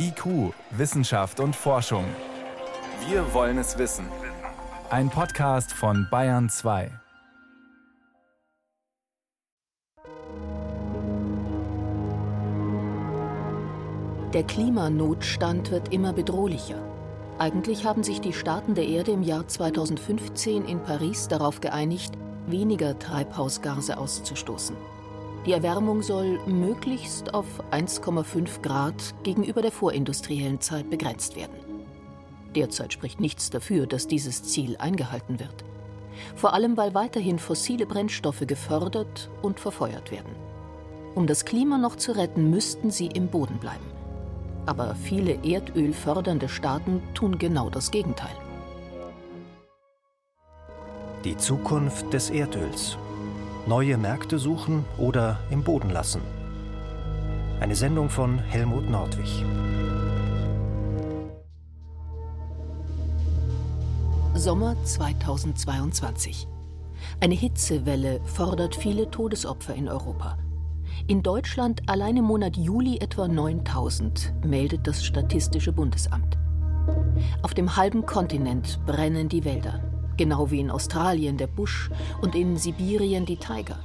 IQ, Wissenschaft und Forschung. Wir wollen es wissen. Ein Podcast von Bayern 2. Der Klimanotstand wird immer bedrohlicher. Eigentlich haben sich die Staaten der Erde im Jahr 2015 in Paris darauf geeinigt, weniger Treibhausgase auszustoßen. Die Erwärmung soll möglichst auf 1,5 Grad gegenüber der vorindustriellen Zeit begrenzt werden. Derzeit spricht nichts dafür, dass dieses Ziel eingehalten wird. Vor allem, weil weiterhin fossile Brennstoffe gefördert und verfeuert werden. Um das Klima noch zu retten, müssten sie im Boden bleiben. Aber viele erdölfördernde Staaten tun genau das Gegenteil. Die Zukunft des Erdöls. Neue Märkte suchen oder im Boden lassen. Eine Sendung von Helmut Nordwig. Sommer 2022. Eine Hitzewelle fordert viele Todesopfer in Europa. In Deutschland allein im Monat Juli etwa 9000, meldet das Statistische Bundesamt. Auf dem halben Kontinent brennen die Wälder, genau wie in Australien der Busch und in Sibirien die Tiger.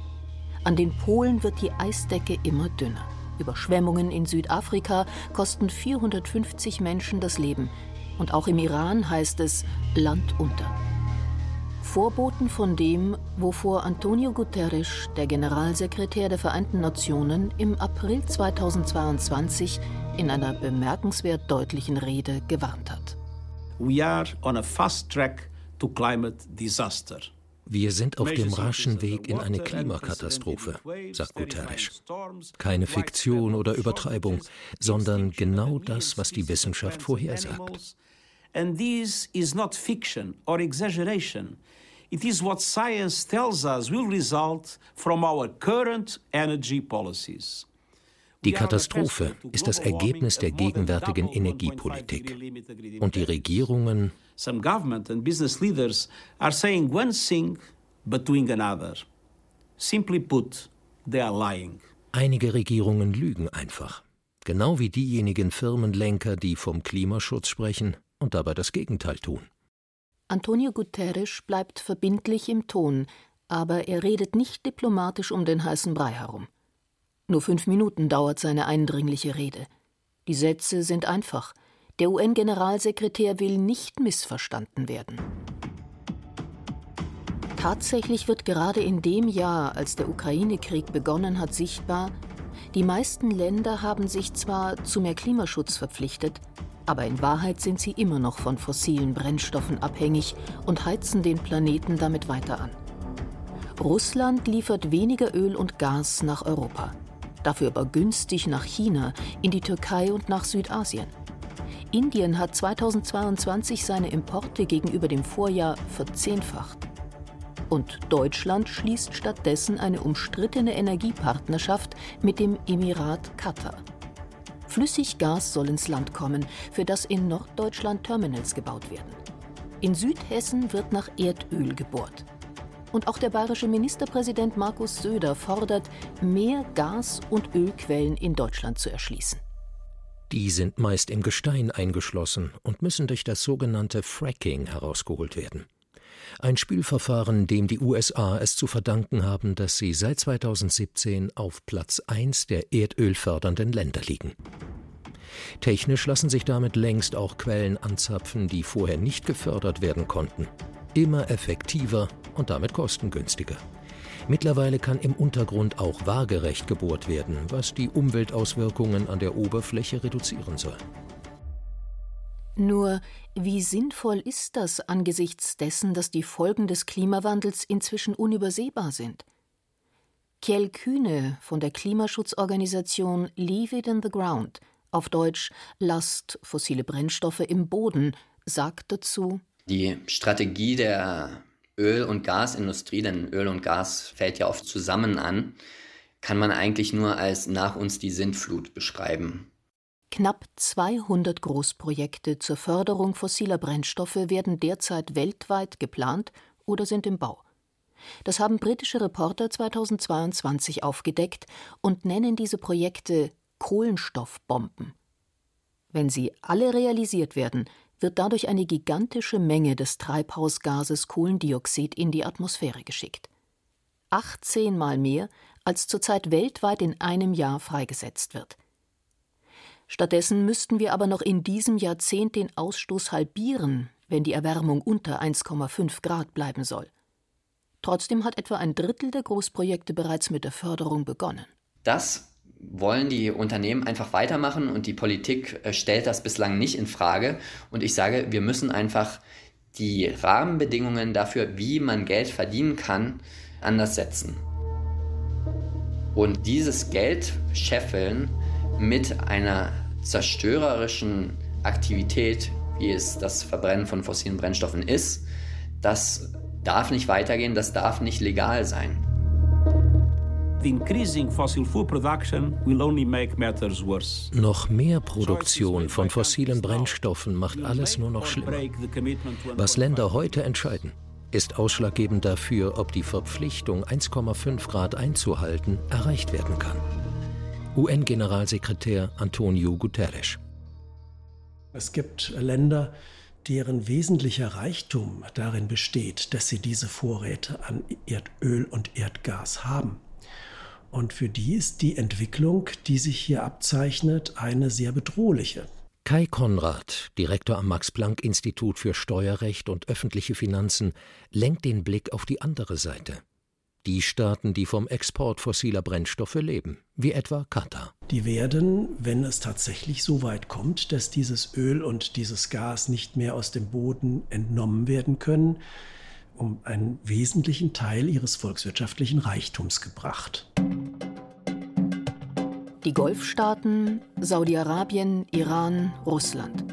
An den Polen wird die Eisdecke immer dünner. Überschwemmungen in Südafrika kosten 450 Menschen das Leben. Und auch im Iran heißt es Land unter. Vorboten von dem, wovor Antonio Guterres, der Generalsekretär der Vereinten Nationen, im April 2022 in einer bemerkenswert deutlichen Rede gewarnt hat. We are on a fast track to climate disaster. Wir sind auf dem raschen Weg in eine Klimakatastrophe, sagt Guterres. Keine Fiktion oder Übertreibung, sondern genau das, was die Wissenschaft vorhersagt. And this is not fiction or exaggeration. It is what science tells us will result from our current energy policies. Die Katastrophe ist das Ergebnis der gegenwärtigen Energiepolitik. Und die Regierungen Some government and business leaders are saying one thing but doing another. Simply put, they are lying. Einige Regierungen lügen einfach. Genau wie diejenigen Firmenlenker, die vom Klimaschutz sprechen und dabei das Gegenteil tun. Antonio Guterres bleibt verbindlich im Ton, aber er redet nicht diplomatisch um den heißen Brei herum. Nur fünf Minuten dauert seine eindringliche Rede. Die Sätze sind einfach. Der UN-Generalsekretär will nicht missverstanden werden. Tatsächlich wird gerade in dem Jahr, als der Ukraine-Krieg begonnen hat, sichtbar, die meisten Länder haben sich zwar zu mehr Klimaschutz verpflichtet, aber in Wahrheit sind sie immer noch von fossilen Brennstoffen abhängig und heizen den Planeten damit weiter an. Russland liefert weniger Öl und Gas nach Europa, dafür aber günstig nach China, in die Türkei und nach Südasien. Indien hat 2022 seine Importe gegenüber dem Vorjahr verzehnfacht. Und Deutschland schließt stattdessen eine umstrittene Energiepartnerschaft mit dem Emirat Katar. Flüssiggas soll ins Land kommen, für das in Norddeutschland Terminals gebaut werden. In Südhessen wird nach Erdöl gebohrt. Und auch der bayerische Ministerpräsident Markus Söder fordert, mehr Gas- und Ölquellen in Deutschland zu erschließen. Die sind meist im Gestein eingeschlossen und müssen durch das sogenannte Fracking herausgeholt werden. Ein Spielverfahren, dem die USA es zu verdanken haben, dass sie seit 2017 auf Platz 1 der erdölfördernden Länder liegen. Technisch lassen sich damit längst auch Quellen anzapfen, die vorher nicht gefördert werden konnten. Immer effektiver und damit kostengünstiger. Mittlerweile kann im Untergrund auch waagerecht gebohrt werden, was die Umweltauswirkungen an der Oberfläche reduzieren soll. Nur wie sinnvoll ist das angesichts dessen, dass die Folgen des Klimawandels inzwischen unübersehbar sind? Kjell Kühne von der Klimaschutzorganisation Leave It in the Ground, auf Deutsch Lasst fossile Brennstoffe im Boden, sagt dazu: Die Strategie der Öl- und Gasindustrie, denn Öl und Gas fällt ja oft zusammen an, kann man eigentlich nur als nach uns die Sintflut beschreiben. Knapp 200 Großprojekte zur Förderung fossiler Brennstoffe werden derzeit weltweit geplant oder sind im Bau. Das haben britische Reporter 2022 aufgedeckt und nennen diese Projekte Kohlenstoffbomben. Wenn sie alle realisiert werden, wird dadurch eine gigantische Menge des Treibhausgases Kohlendioxid in die Atmosphäre geschickt. 18 Mal mehr, als zurzeit weltweit in einem Jahr freigesetzt wird. Stattdessen müssten wir aber noch in diesem Jahrzehnt den Ausstoß halbieren, wenn die Erwärmung unter 1,5 Grad bleiben soll. Trotzdem hat etwa ein Drittel der Großprojekte bereits mit der Förderung begonnen. Das wollen die Unternehmen einfach weitermachen und die Politik äh, stellt das bislang nicht in Frage. Und ich sage, wir müssen einfach die Rahmenbedingungen dafür, wie man Geld verdienen kann, anders setzen. Und dieses Geld scheffeln mit einer zerstörerischen Aktivität, wie es das Verbrennen von fossilen Brennstoffen ist, das darf nicht weitergehen, das darf nicht legal sein. Noch mehr Produktion von fossilen Brennstoffen macht alles nur noch schlimmer. Was Länder heute entscheiden, ist ausschlaggebend dafür, ob die Verpflichtung, 1,5 Grad einzuhalten, erreicht werden kann. UN-Generalsekretär Antonio Guterres. Es gibt Länder, deren wesentlicher Reichtum darin besteht, dass sie diese Vorräte an Erdöl und Erdgas haben. Und für die ist die Entwicklung, die sich hier abzeichnet, eine sehr bedrohliche. Kai Konrad, Direktor am Max-Planck-Institut für Steuerrecht und öffentliche Finanzen, lenkt den Blick auf die andere Seite. Die Staaten, die vom Export fossiler Brennstoffe leben, wie etwa Katar. Die werden, wenn es tatsächlich so weit kommt, dass dieses Öl und dieses Gas nicht mehr aus dem Boden entnommen werden können, um einen wesentlichen Teil ihres volkswirtschaftlichen Reichtums gebracht. Die Golfstaaten, Saudi-Arabien, Iran, Russland.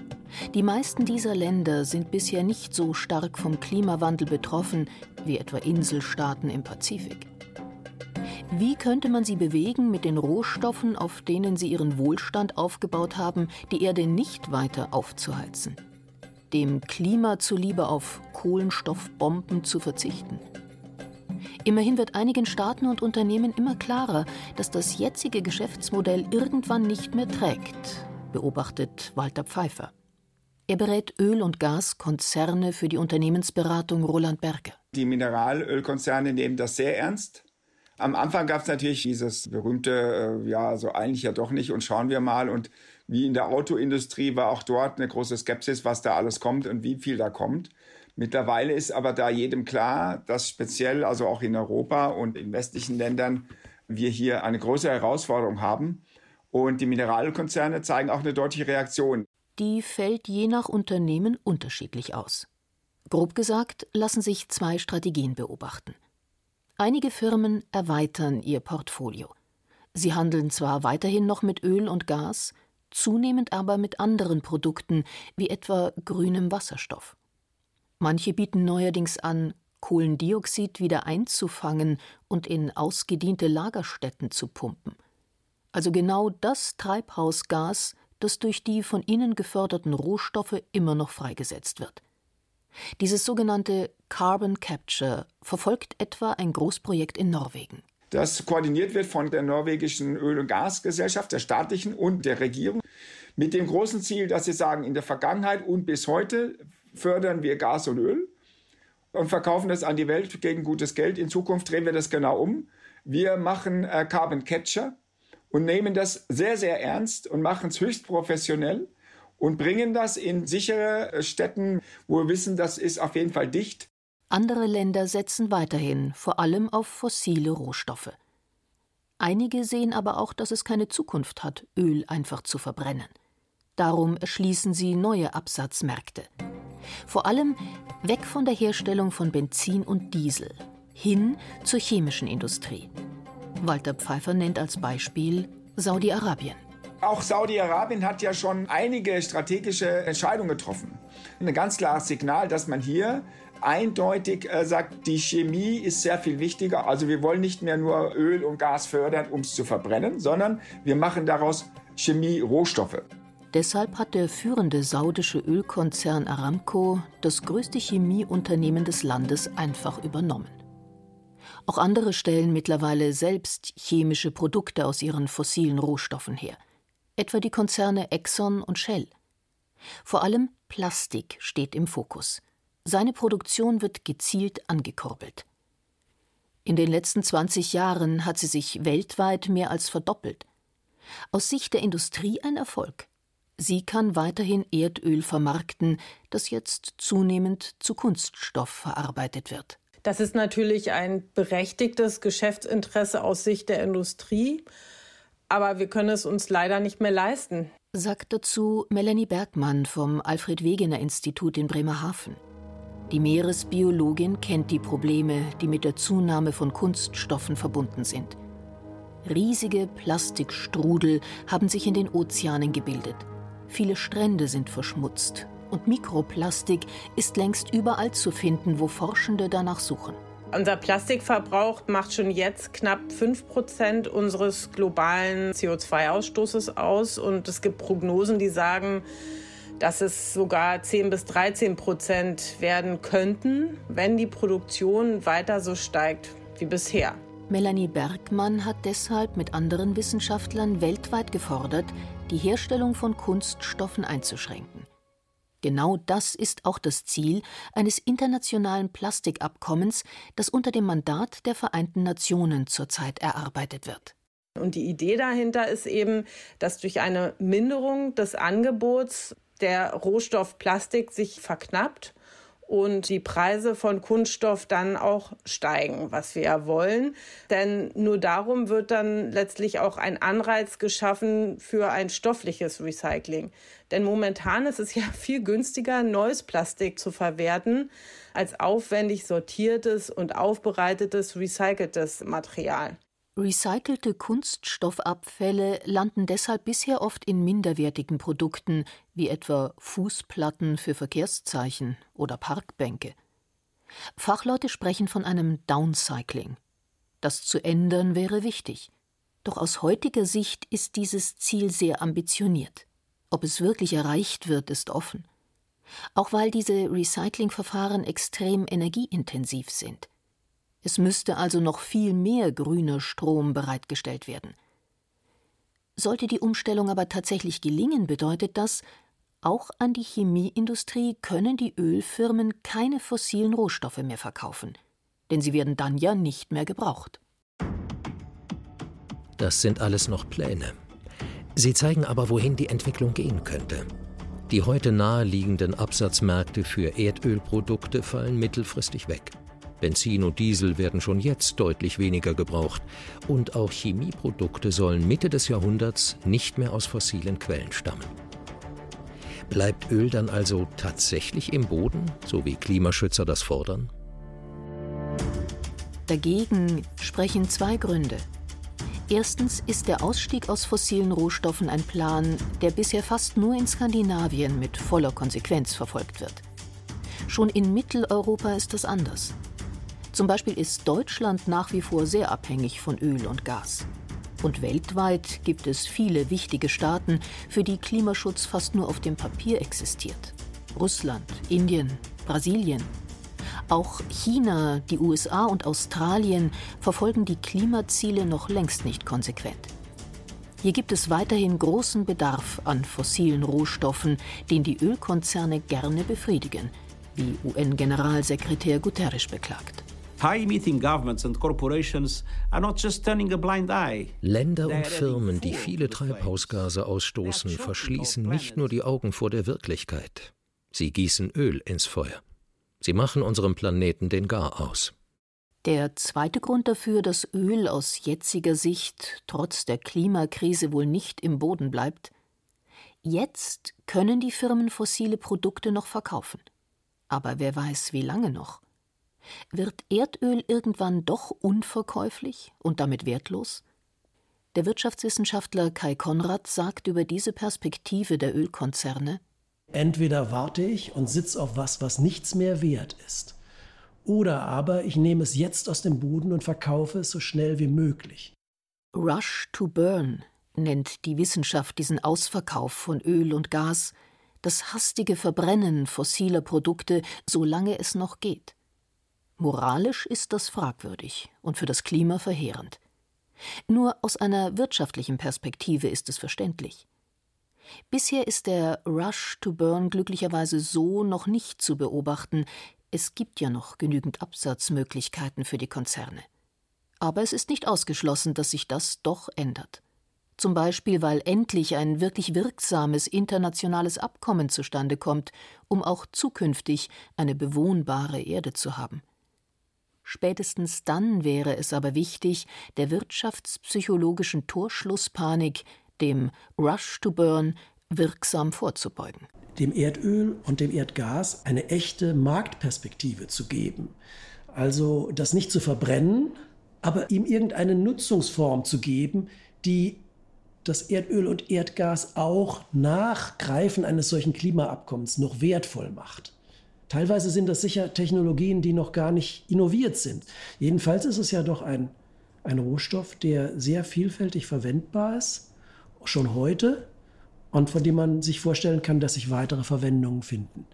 Die meisten dieser Länder sind bisher nicht so stark vom Klimawandel betroffen wie etwa Inselstaaten im Pazifik. Wie könnte man sie bewegen, mit den Rohstoffen, auf denen sie ihren Wohlstand aufgebaut haben, die Erde nicht weiter aufzuheizen? dem Klima zuliebe auf Kohlenstoffbomben zu verzichten. Immerhin wird einigen Staaten und Unternehmen immer klarer, dass das jetzige Geschäftsmodell irgendwann nicht mehr trägt, beobachtet Walter Pfeiffer. Er berät Öl- und Gaskonzerne für die Unternehmensberatung Roland Berger. Die Mineralölkonzerne nehmen das sehr ernst. Am Anfang gab es natürlich dieses berühmte, äh, ja, so eigentlich ja doch nicht und schauen wir mal. Und wie in der Autoindustrie war auch dort eine große Skepsis, was da alles kommt und wie viel da kommt. Mittlerweile ist aber da jedem klar, dass speziell, also auch in Europa und in westlichen Ländern, wir hier eine große Herausforderung haben. Und die Mineralkonzerne zeigen auch eine deutliche Reaktion. Die fällt je nach Unternehmen unterschiedlich aus. Grob gesagt lassen sich zwei Strategien beobachten. Einige Firmen erweitern ihr Portfolio. Sie handeln zwar weiterhin noch mit Öl und Gas, zunehmend aber mit anderen Produkten, wie etwa grünem Wasserstoff. Manche bieten neuerdings an, Kohlendioxid wieder einzufangen und in ausgediente Lagerstätten zu pumpen. Also genau das Treibhausgas, das durch die von ihnen geförderten Rohstoffe immer noch freigesetzt wird. Dieses sogenannte Carbon Capture verfolgt etwa ein Großprojekt in Norwegen das koordiniert wird von der norwegischen Öl- und Gasgesellschaft, der staatlichen und der Regierung, mit dem großen Ziel, dass sie sagen, in der Vergangenheit und bis heute fördern wir Gas und Öl und verkaufen das an die Welt gegen gutes Geld. In Zukunft drehen wir das genau um. Wir machen äh, Carbon Catcher und nehmen das sehr, sehr ernst und machen es höchst professionell und bringen das in sichere äh, Städten, wo wir wissen, das ist auf jeden Fall dicht. Andere Länder setzen weiterhin vor allem auf fossile Rohstoffe. Einige sehen aber auch, dass es keine Zukunft hat, Öl einfach zu verbrennen. Darum erschließen sie neue Absatzmärkte. Vor allem weg von der Herstellung von Benzin und Diesel, hin zur chemischen Industrie. Walter Pfeiffer nennt als Beispiel Saudi-Arabien. Auch Saudi-Arabien hat ja schon einige strategische Entscheidungen getroffen. Ein ganz klares Signal, dass man hier eindeutig äh, sagt, die Chemie ist sehr viel wichtiger. Also wir wollen nicht mehr nur Öl und Gas fördern, um es zu verbrennen, sondern wir machen daraus Chemie-Rohstoffe. Deshalb hat der führende saudische Ölkonzern Aramco das größte Chemieunternehmen des Landes einfach übernommen. Auch andere stellen mittlerweile selbst chemische Produkte aus ihren fossilen Rohstoffen her. etwa die Konzerne Exxon und Shell. Vor allem Plastik steht im Fokus. Seine Produktion wird gezielt angekurbelt. In den letzten 20 Jahren hat sie sich weltweit mehr als verdoppelt. Aus Sicht der Industrie ein Erfolg. Sie kann weiterhin Erdöl vermarkten, das jetzt zunehmend zu Kunststoff verarbeitet wird. Das ist natürlich ein berechtigtes Geschäftsinteresse aus Sicht der Industrie, aber wir können es uns leider nicht mehr leisten. Sagt dazu Melanie Bergmann vom Alfred Wegener Institut in Bremerhaven. Die Meeresbiologin kennt die Probleme, die mit der Zunahme von Kunststoffen verbunden sind. Riesige Plastikstrudel haben sich in den Ozeanen gebildet. Viele Strände sind verschmutzt und Mikroplastik ist längst überall zu finden, wo Forschende danach suchen. Unser Plastikverbrauch macht schon jetzt knapp 5 Prozent unseres globalen CO2-Ausstoßes aus. Und es gibt Prognosen, die sagen, dass es sogar 10 bis 13 Prozent werden könnten, wenn die Produktion weiter so steigt wie bisher. Melanie Bergmann hat deshalb mit anderen Wissenschaftlern weltweit gefordert, die Herstellung von Kunststoffen einzuschränken. Genau das ist auch das Ziel eines internationalen Plastikabkommens, das unter dem Mandat der Vereinten Nationen zurzeit erarbeitet wird. Und die Idee dahinter ist eben, dass durch eine Minderung des Angebots der Rohstoff Plastik sich verknappt und die Preise von Kunststoff dann auch steigen, was wir ja wollen. Denn nur darum wird dann letztlich auch ein Anreiz geschaffen für ein stoffliches Recycling. Denn momentan ist es ja viel günstiger, neues Plastik zu verwerten, als aufwendig sortiertes und aufbereitetes recyceltes Material. Recycelte Kunststoffabfälle landen deshalb bisher oft in minderwertigen Produkten, wie etwa Fußplatten für Verkehrszeichen oder Parkbänke. Fachleute sprechen von einem Downcycling. Das zu ändern wäre wichtig. Doch aus heutiger Sicht ist dieses Ziel sehr ambitioniert. Ob es wirklich erreicht wird, ist offen. Auch weil diese Recyclingverfahren extrem energieintensiv sind. Es müsste also noch viel mehr grüner Strom bereitgestellt werden. Sollte die Umstellung aber tatsächlich gelingen, bedeutet das, auch an die Chemieindustrie können die Ölfirmen keine fossilen Rohstoffe mehr verkaufen, denn sie werden dann ja nicht mehr gebraucht. Das sind alles noch Pläne. Sie zeigen aber, wohin die Entwicklung gehen könnte. Die heute naheliegenden Absatzmärkte für Erdölprodukte fallen mittelfristig weg. Benzin und Diesel werden schon jetzt deutlich weniger gebraucht. Und auch Chemieprodukte sollen Mitte des Jahrhunderts nicht mehr aus fossilen Quellen stammen. Bleibt Öl dann also tatsächlich im Boden, so wie Klimaschützer das fordern? Dagegen sprechen zwei Gründe. Erstens ist der Ausstieg aus fossilen Rohstoffen ein Plan, der bisher fast nur in Skandinavien mit voller Konsequenz verfolgt wird. Schon in Mitteleuropa ist das anders. Zum Beispiel ist Deutschland nach wie vor sehr abhängig von Öl und Gas. Und weltweit gibt es viele wichtige Staaten, für die Klimaschutz fast nur auf dem Papier existiert. Russland, Indien, Brasilien. Auch China, die USA und Australien verfolgen die Klimaziele noch längst nicht konsequent. Hier gibt es weiterhin großen Bedarf an fossilen Rohstoffen, den die Ölkonzerne gerne befriedigen, wie UN-Generalsekretär Guterres beklagt. Länder und Firmen, die viele Treibhausgase ausstoßen, verschließen nicht nur die Augen vor der Wirklichkeit. Sie gießen Öl ins Feuer. Sie machen unserem Planeten den Gar aus. Der zweite Grund dafür, dass Öl aus jetziger Sicht trotz der Klimakrise wohl nicht im Boden bleibt, jetzt können die Firmen fossile Produkte noch verkaufen. Aber wer weiß, wie lange noch? Wird Erdöl irgendwann doch unverkäuflich und damit wertlos? Der Wirtschaftswissenschaftler Kai Konrad sagt über diese Perspektive der Ölkonzerne Entweder warte ich und sitze auf was, was nichts mehr wert ist, oder aber ich nehme es jetzt aus dem Boden und verkaufe es so schnell wie möglich. Rush to Burn nennt die Wissenschaft diesen Ausverkauf von Öl und Gas, das hastige Verbrennen fossiler Produkte, solange es noch geht. Moralisch ist das fragwürdig und für das Klima verheerend. Nur aus einer wirtschaftlichen Perspektive ist es verständlich. Bisher ist der Rush to Burn glücklicherweise so noch nicht zu beobachten. Es gibt ja noch genügend Absatzmöglichkeiten für die Konzerne. Aber es ist nicht ausgeschlossen, dass sich das doch ändert. Zum Beispiel, weil endlich ein wirklich wirksames internationales Abkommen zustande kommt, um auch zukünftig eine bewohnbare Erde zu haben. Spätestens dann wäre es aber wichtig, der wirtschaftspsychologischen Torschlusspanik, dem Rush to Burn, wirksam vorzubeugen. Dem Erdöl und dem Erdgas eine echte Marktperspektive zu geben. Also das nicht zu verbrennen, aber ihm irgendeine Nutzungsform zu geben, die das Erdöl und Erdgas auch nach Greifen eines solchen Klimaabkommens noch wertvoll macht. Teilweise sind das sicher Technologien, die noch gar nicht innoviert sind. Jedenfalls ist es ja doch ein, ein Rohstoff, der sehr vielfältig verwendbar ist, schon heute, und von dem man sich vorstellen kann, dass sich weitere Verwendungen finden.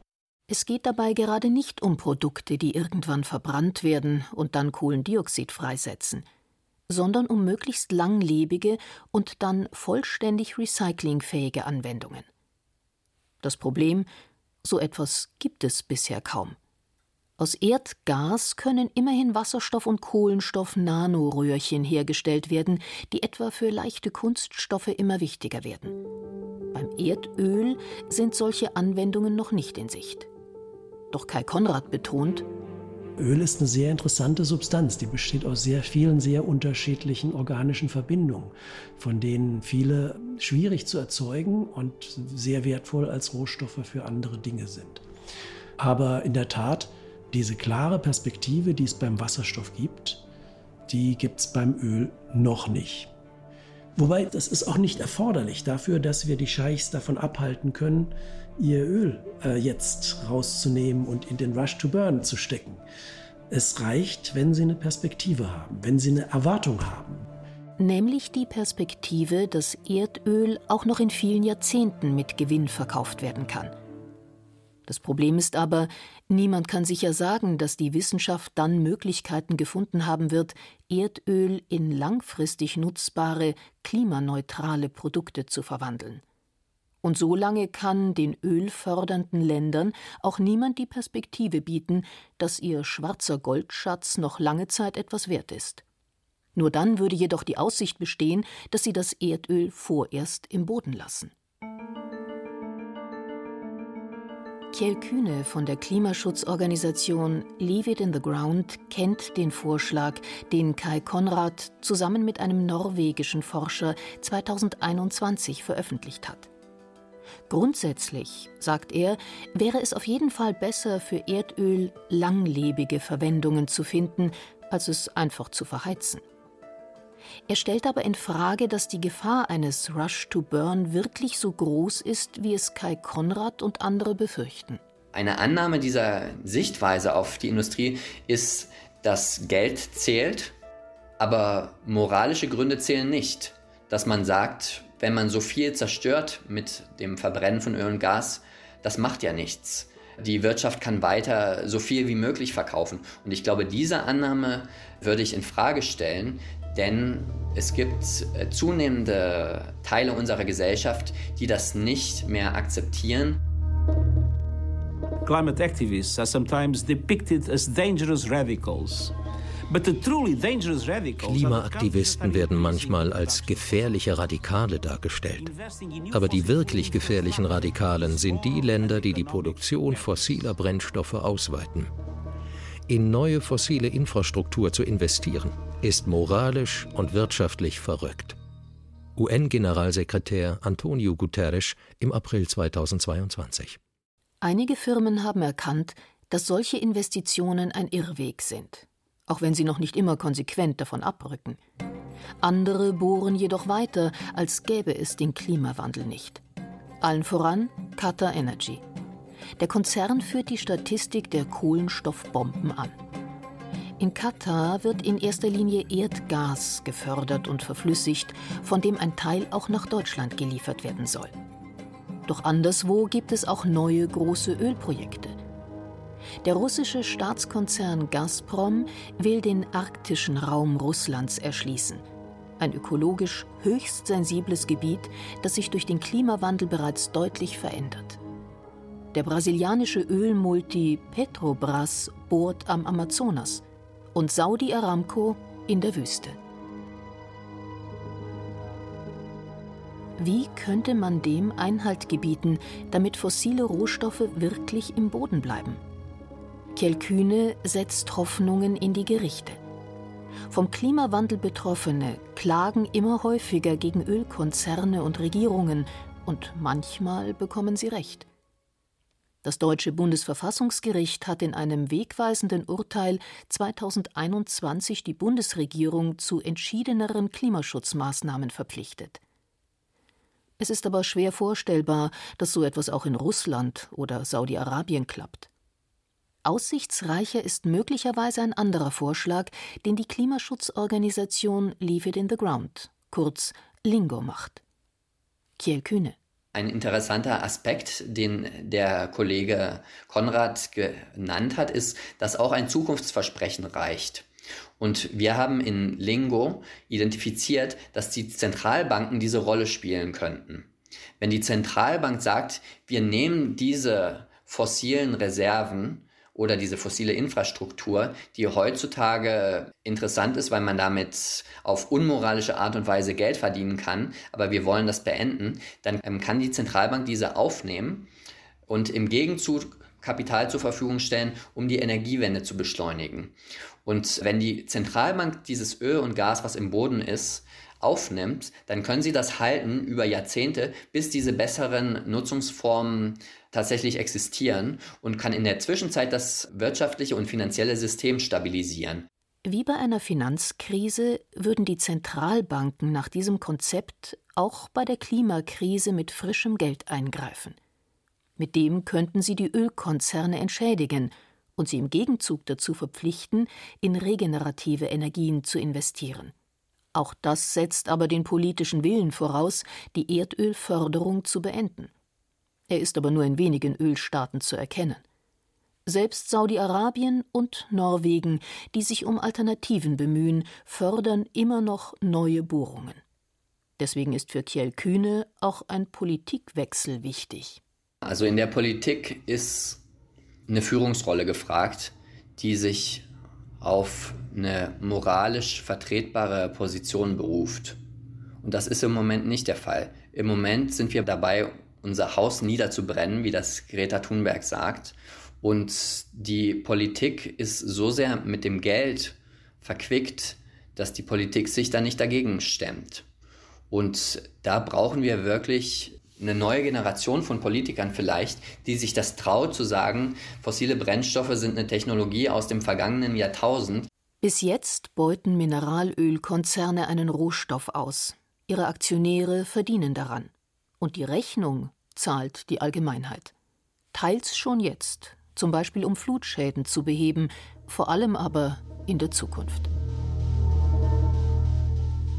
Es geht dabei gerade nicht um Produkte, die irgendwann verbrannt werden und dann Kohlendioxid freisetzen, sondern um möglichst langlebige und dann vollständig recyclingfähige Anwendungen. Das Problem, so etwas gibt es bisher kaum. Aus Erdgas können immerhin Wasserstoff- und Kohlenstoff-Nanoröhrchen hergestellt werden, die etwa für leichte Kunststoffe immer wichtiger werden. Beim Erdöl sind solche Anwendungen noch nicht in Sicht. Doch Kai Konrad betont, Öl ist eine sehr interessante Substanz, die besteht aus sehr vielen, sehr unterschiedlichen organischen Verbindungen, von denen viele schwierig zu erzeugen und sehr wertvoll als Rohstoffe für andere Dinge sind. Aber in der Tat, diese klare Perspektive, die es beim Wasserstoff gibt, die gibt es beim Öl noch nicht. Wobei, das ist auch nicht erforderlich dafür, dass wir die Scheichs davon abhalten können, ihr Öl äh, jetzt rauszunehmen und in den Rush to Burn zu stecken. Es reicht, wenn sie eine Perspektive haben, wenn sie eine Erwartung haben. Nämlich die Perspektive, dass Erdöl auch noch in vielen Jahrzehnten mit Gewinn verkauft werden kann. Das Problem ist aber, niemand kann sicher sagen, dass die Wissenschaft dann Möglichkeiten gefunden haben wird, Erdöl in langfristig nutzbare, klimaneutrale Produkte zu verwandeln. Und so lange kann den ölfördernden Ländern auch niemand die Perspektive bieten, dass ihr schwarzer Goldschatz noch lange Zeit etwas wert ist. Nur dann würde jedoch die Aussicht bestehen, dass sie das Erdöl vorerst im Boden lassen. Kjell Kühne von der Klimaschutzorganisation Leave It in the Ground kennt den Vorschlag, den Kai Konrad zusammen mit einem norwegischen Forscher 2021 veröffentlicht hat. Grundsätzlich, sagt er, wäre es auf jeden Fall besser für Erdöl langlebige Verwendungen zu finden, als es einfach zu verheizen. Er stellt aber in Frage, dass die Gefahr eines Rush to Burn wirklich so groß ist, wie es Kai Konrad und andere befürchten. Eine Annahme dieser Sichtweise auf die Industrie ist, dass Geld zählt, aber moralische Gründe zählen nicht. Dass man sagt, wenn man so viel zerstört mit dem Verbrennen von Öl und Gas, das macht ja nichts. Die Wirtschaft kann weiter so viel wie möglich verkaufen. Und ich glaube, diese Annahme würde ich in Frage stellen, denn es gibt äh, zunehmende Teile unserer Gesellschaft, die das nicht mehr akzeptieren. Climate activists are sometimes depicted as dangerous radicals. Klimaaktivisten werden manchmal als gefährliche Radikale dargestellt. Aber die wirklich gefährlichen Radikalen sind die Länder, die die Produktion fossiler Brennstoffe ausweiten. In neue fossile Infrastruktur zu investieren, ist moralisch und wirtschaftlich verrückt. UN-Generalsekretär Antonio Guterres im April 2022. Einige Firmen haben erkannt, dass solche Investitionen ein Irrweg sind, auch wenn sie noch nicht immer konsequent davon abrücken. Andere bohren jedoch weiter, als gäbe es den Klimawandel nicht. Allen voran Qatar Energy. Der Konzern führt die Statistik der Kohlenstoffbomben an. In Katar wird in erster Linie Erdgas gefördert und verflüssigt, von dem ein Teil auch nach Deutschland geliefert werden soll. Doch anderswo gibt es auch neue große Ölprojekte. Der russische Staatskonzern Gazprom will den arktischen Raum Russlands erschließen. ein ökologisch höchst sensibles Gebiet, das sich durch den Klimawandel bereits deutlich verändert. Der brasilianische Ölmulti Petrobras bohrt am Amazonas und Saudi Aramco in der Wüste. Wie könnte man dem Einhalt gebieten, damit fossile Rohstoffe wirklich im Boden bleiben? Kjell setzt Hoffnungen in die Gerichte. Vom Klimawandel Betroffene klagen immer häufiger gegen Ölkonzerne und Regierungen, und manchmal bekommen sie recht. Das deutsche Bundesverfassungsgericht hat in einem wegweisenden Urteil 2021 die Bundesregierung zu entschiedeneren Klimaschutzmaßnahmen verpflichtet. Es ist aber schwer vorstellbar, dass so etwas auch in Russland oder Saudi-Arabien klappt. Aussichtsreicher ist möglicherweise ein anderer Vorschlag, den die Klimaschutzorganisation Leave It in the Ground, kurz Lingo macht. Kiel Kühne. Ein interessanter Aspekt, den der Kollege Konrad genannt hat, ist, dass auch ein Zukunftsversprechen reicht. Und wir haben in Lingo identifiziert, dass die Zentralbanken diese Rolle spielen könnten. Wenn die Zentralbank sagt, wir nehmen diese fossilen Reserven oder diese fossile Infrastruktur, die heutzutage interessant ist, weil man damit auf unmoralische Art und Weise Geld verdienen kann, aber wir wollen das beenden, dann ähm, kann die Zentralbank diese aufnehmen und im Gegenzug Kapital zur Verfügung stellen, um die Energiewende zu beschleunigen. Und wenn die Zentralbank dieses Öl und Gas, was im Boden ist, aufnimmt, dann können sie das halten über Jahrzehnte, bis diese besseren Nutzungsformen tatsächlich existieren und kann in der Zwischenzeit das wirtschaftliche und finanzielle System stabilisieren. Wie bei einer Finanzkrise würden die Zentralbanken nach diesem Konzept auch bei der Klimakrise mit frischem Geld eingreifen. Mit dem könnten sie die Ölkonzerne entschädigen und sie im Gegenzug dazu verpflichten, in regenerative Energien zu investieren. Auch das setzt aber den politischen Willen voraus, die Erdölförderung zu beenden. Er ist aber nur in wenigen Ölstaaten zu erkennen. Selbst Saudi-Arabien und Norwegen, die sich um Alternativen bemühen, fördern immer noch neue Bohrungen. Deswegen ist für Kjell Kühne auch ein Politikwechsel wichtig. Also in der Politik ist eine Führungsrolle gefragt, die sich auf eine moralisch vertretbare Position beruft. Und das ist im Moment nicht der Fall. Im Moment sind wir dabei, unser Haus niederzubrennen, wie das Greta Thunberg sagt. Und die Politik ist so sehr mit dem Geld verquickt, dass die Politik sich da nicht dagegen stemmt. Und da brauchen wir wirklich eine neue Generation von Politikern vielleicht, die sich das traut zu sagen, fossile Brennstoffe sind eine Technologie aus dem vergangenen Jahrtausend. Bis jetzt beuten Mineralölkonzerne einen Rohstoff aus. Ihre Aktionäre verdienen daran. Und die Rechnung zahlt die Allgemeinheit. Teils schon jetzt, zum Beispiel um Flutschäden zu beheben, vor allem aber in der Zukunft.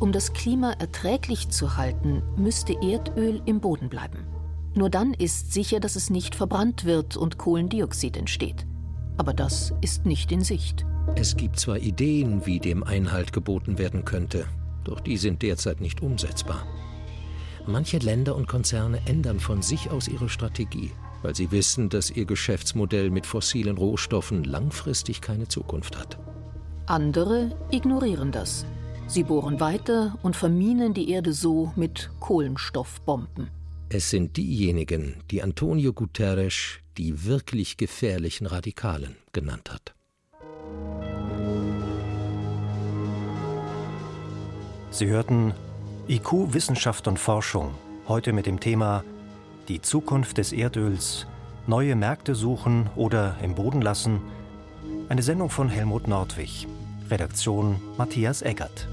Um das Klima erträglich zu halten, müsste Erdöl im Boden bleiben. Nur dann ist sicher, dass es nicht verbrannt wird und Kohlendioxid entsteht. Aber das ist nicht in Sicht. Es gibt zwar Ideen, wie dem Einhalt geboten werden könnte, doch die sind derzeit nicht umsetzbar. Manche Länder und Konzerne ändern von sich aus ihre Strategie, weil sie wissen, dass ihr Geschäftsmodell mit fossilen Rohstoffen langfristig keine Zukunft hat. Andere ignorieren das Sie bohren weiter und verminen die Erde so mit Kohlenstoffbomben. Es sind diejenigen, die Antonio Guterres die wirklich gefährlichen Radikalen genannt hat. Sie hörten IQ Wissenschaft und Forschung, heute mit dem Thema Die Zukunft des Erdöls, neue Märkte suchen oder im Boden lassen, eine Sendung von Helmut Nordwig, Redaktion Matthias Eggert.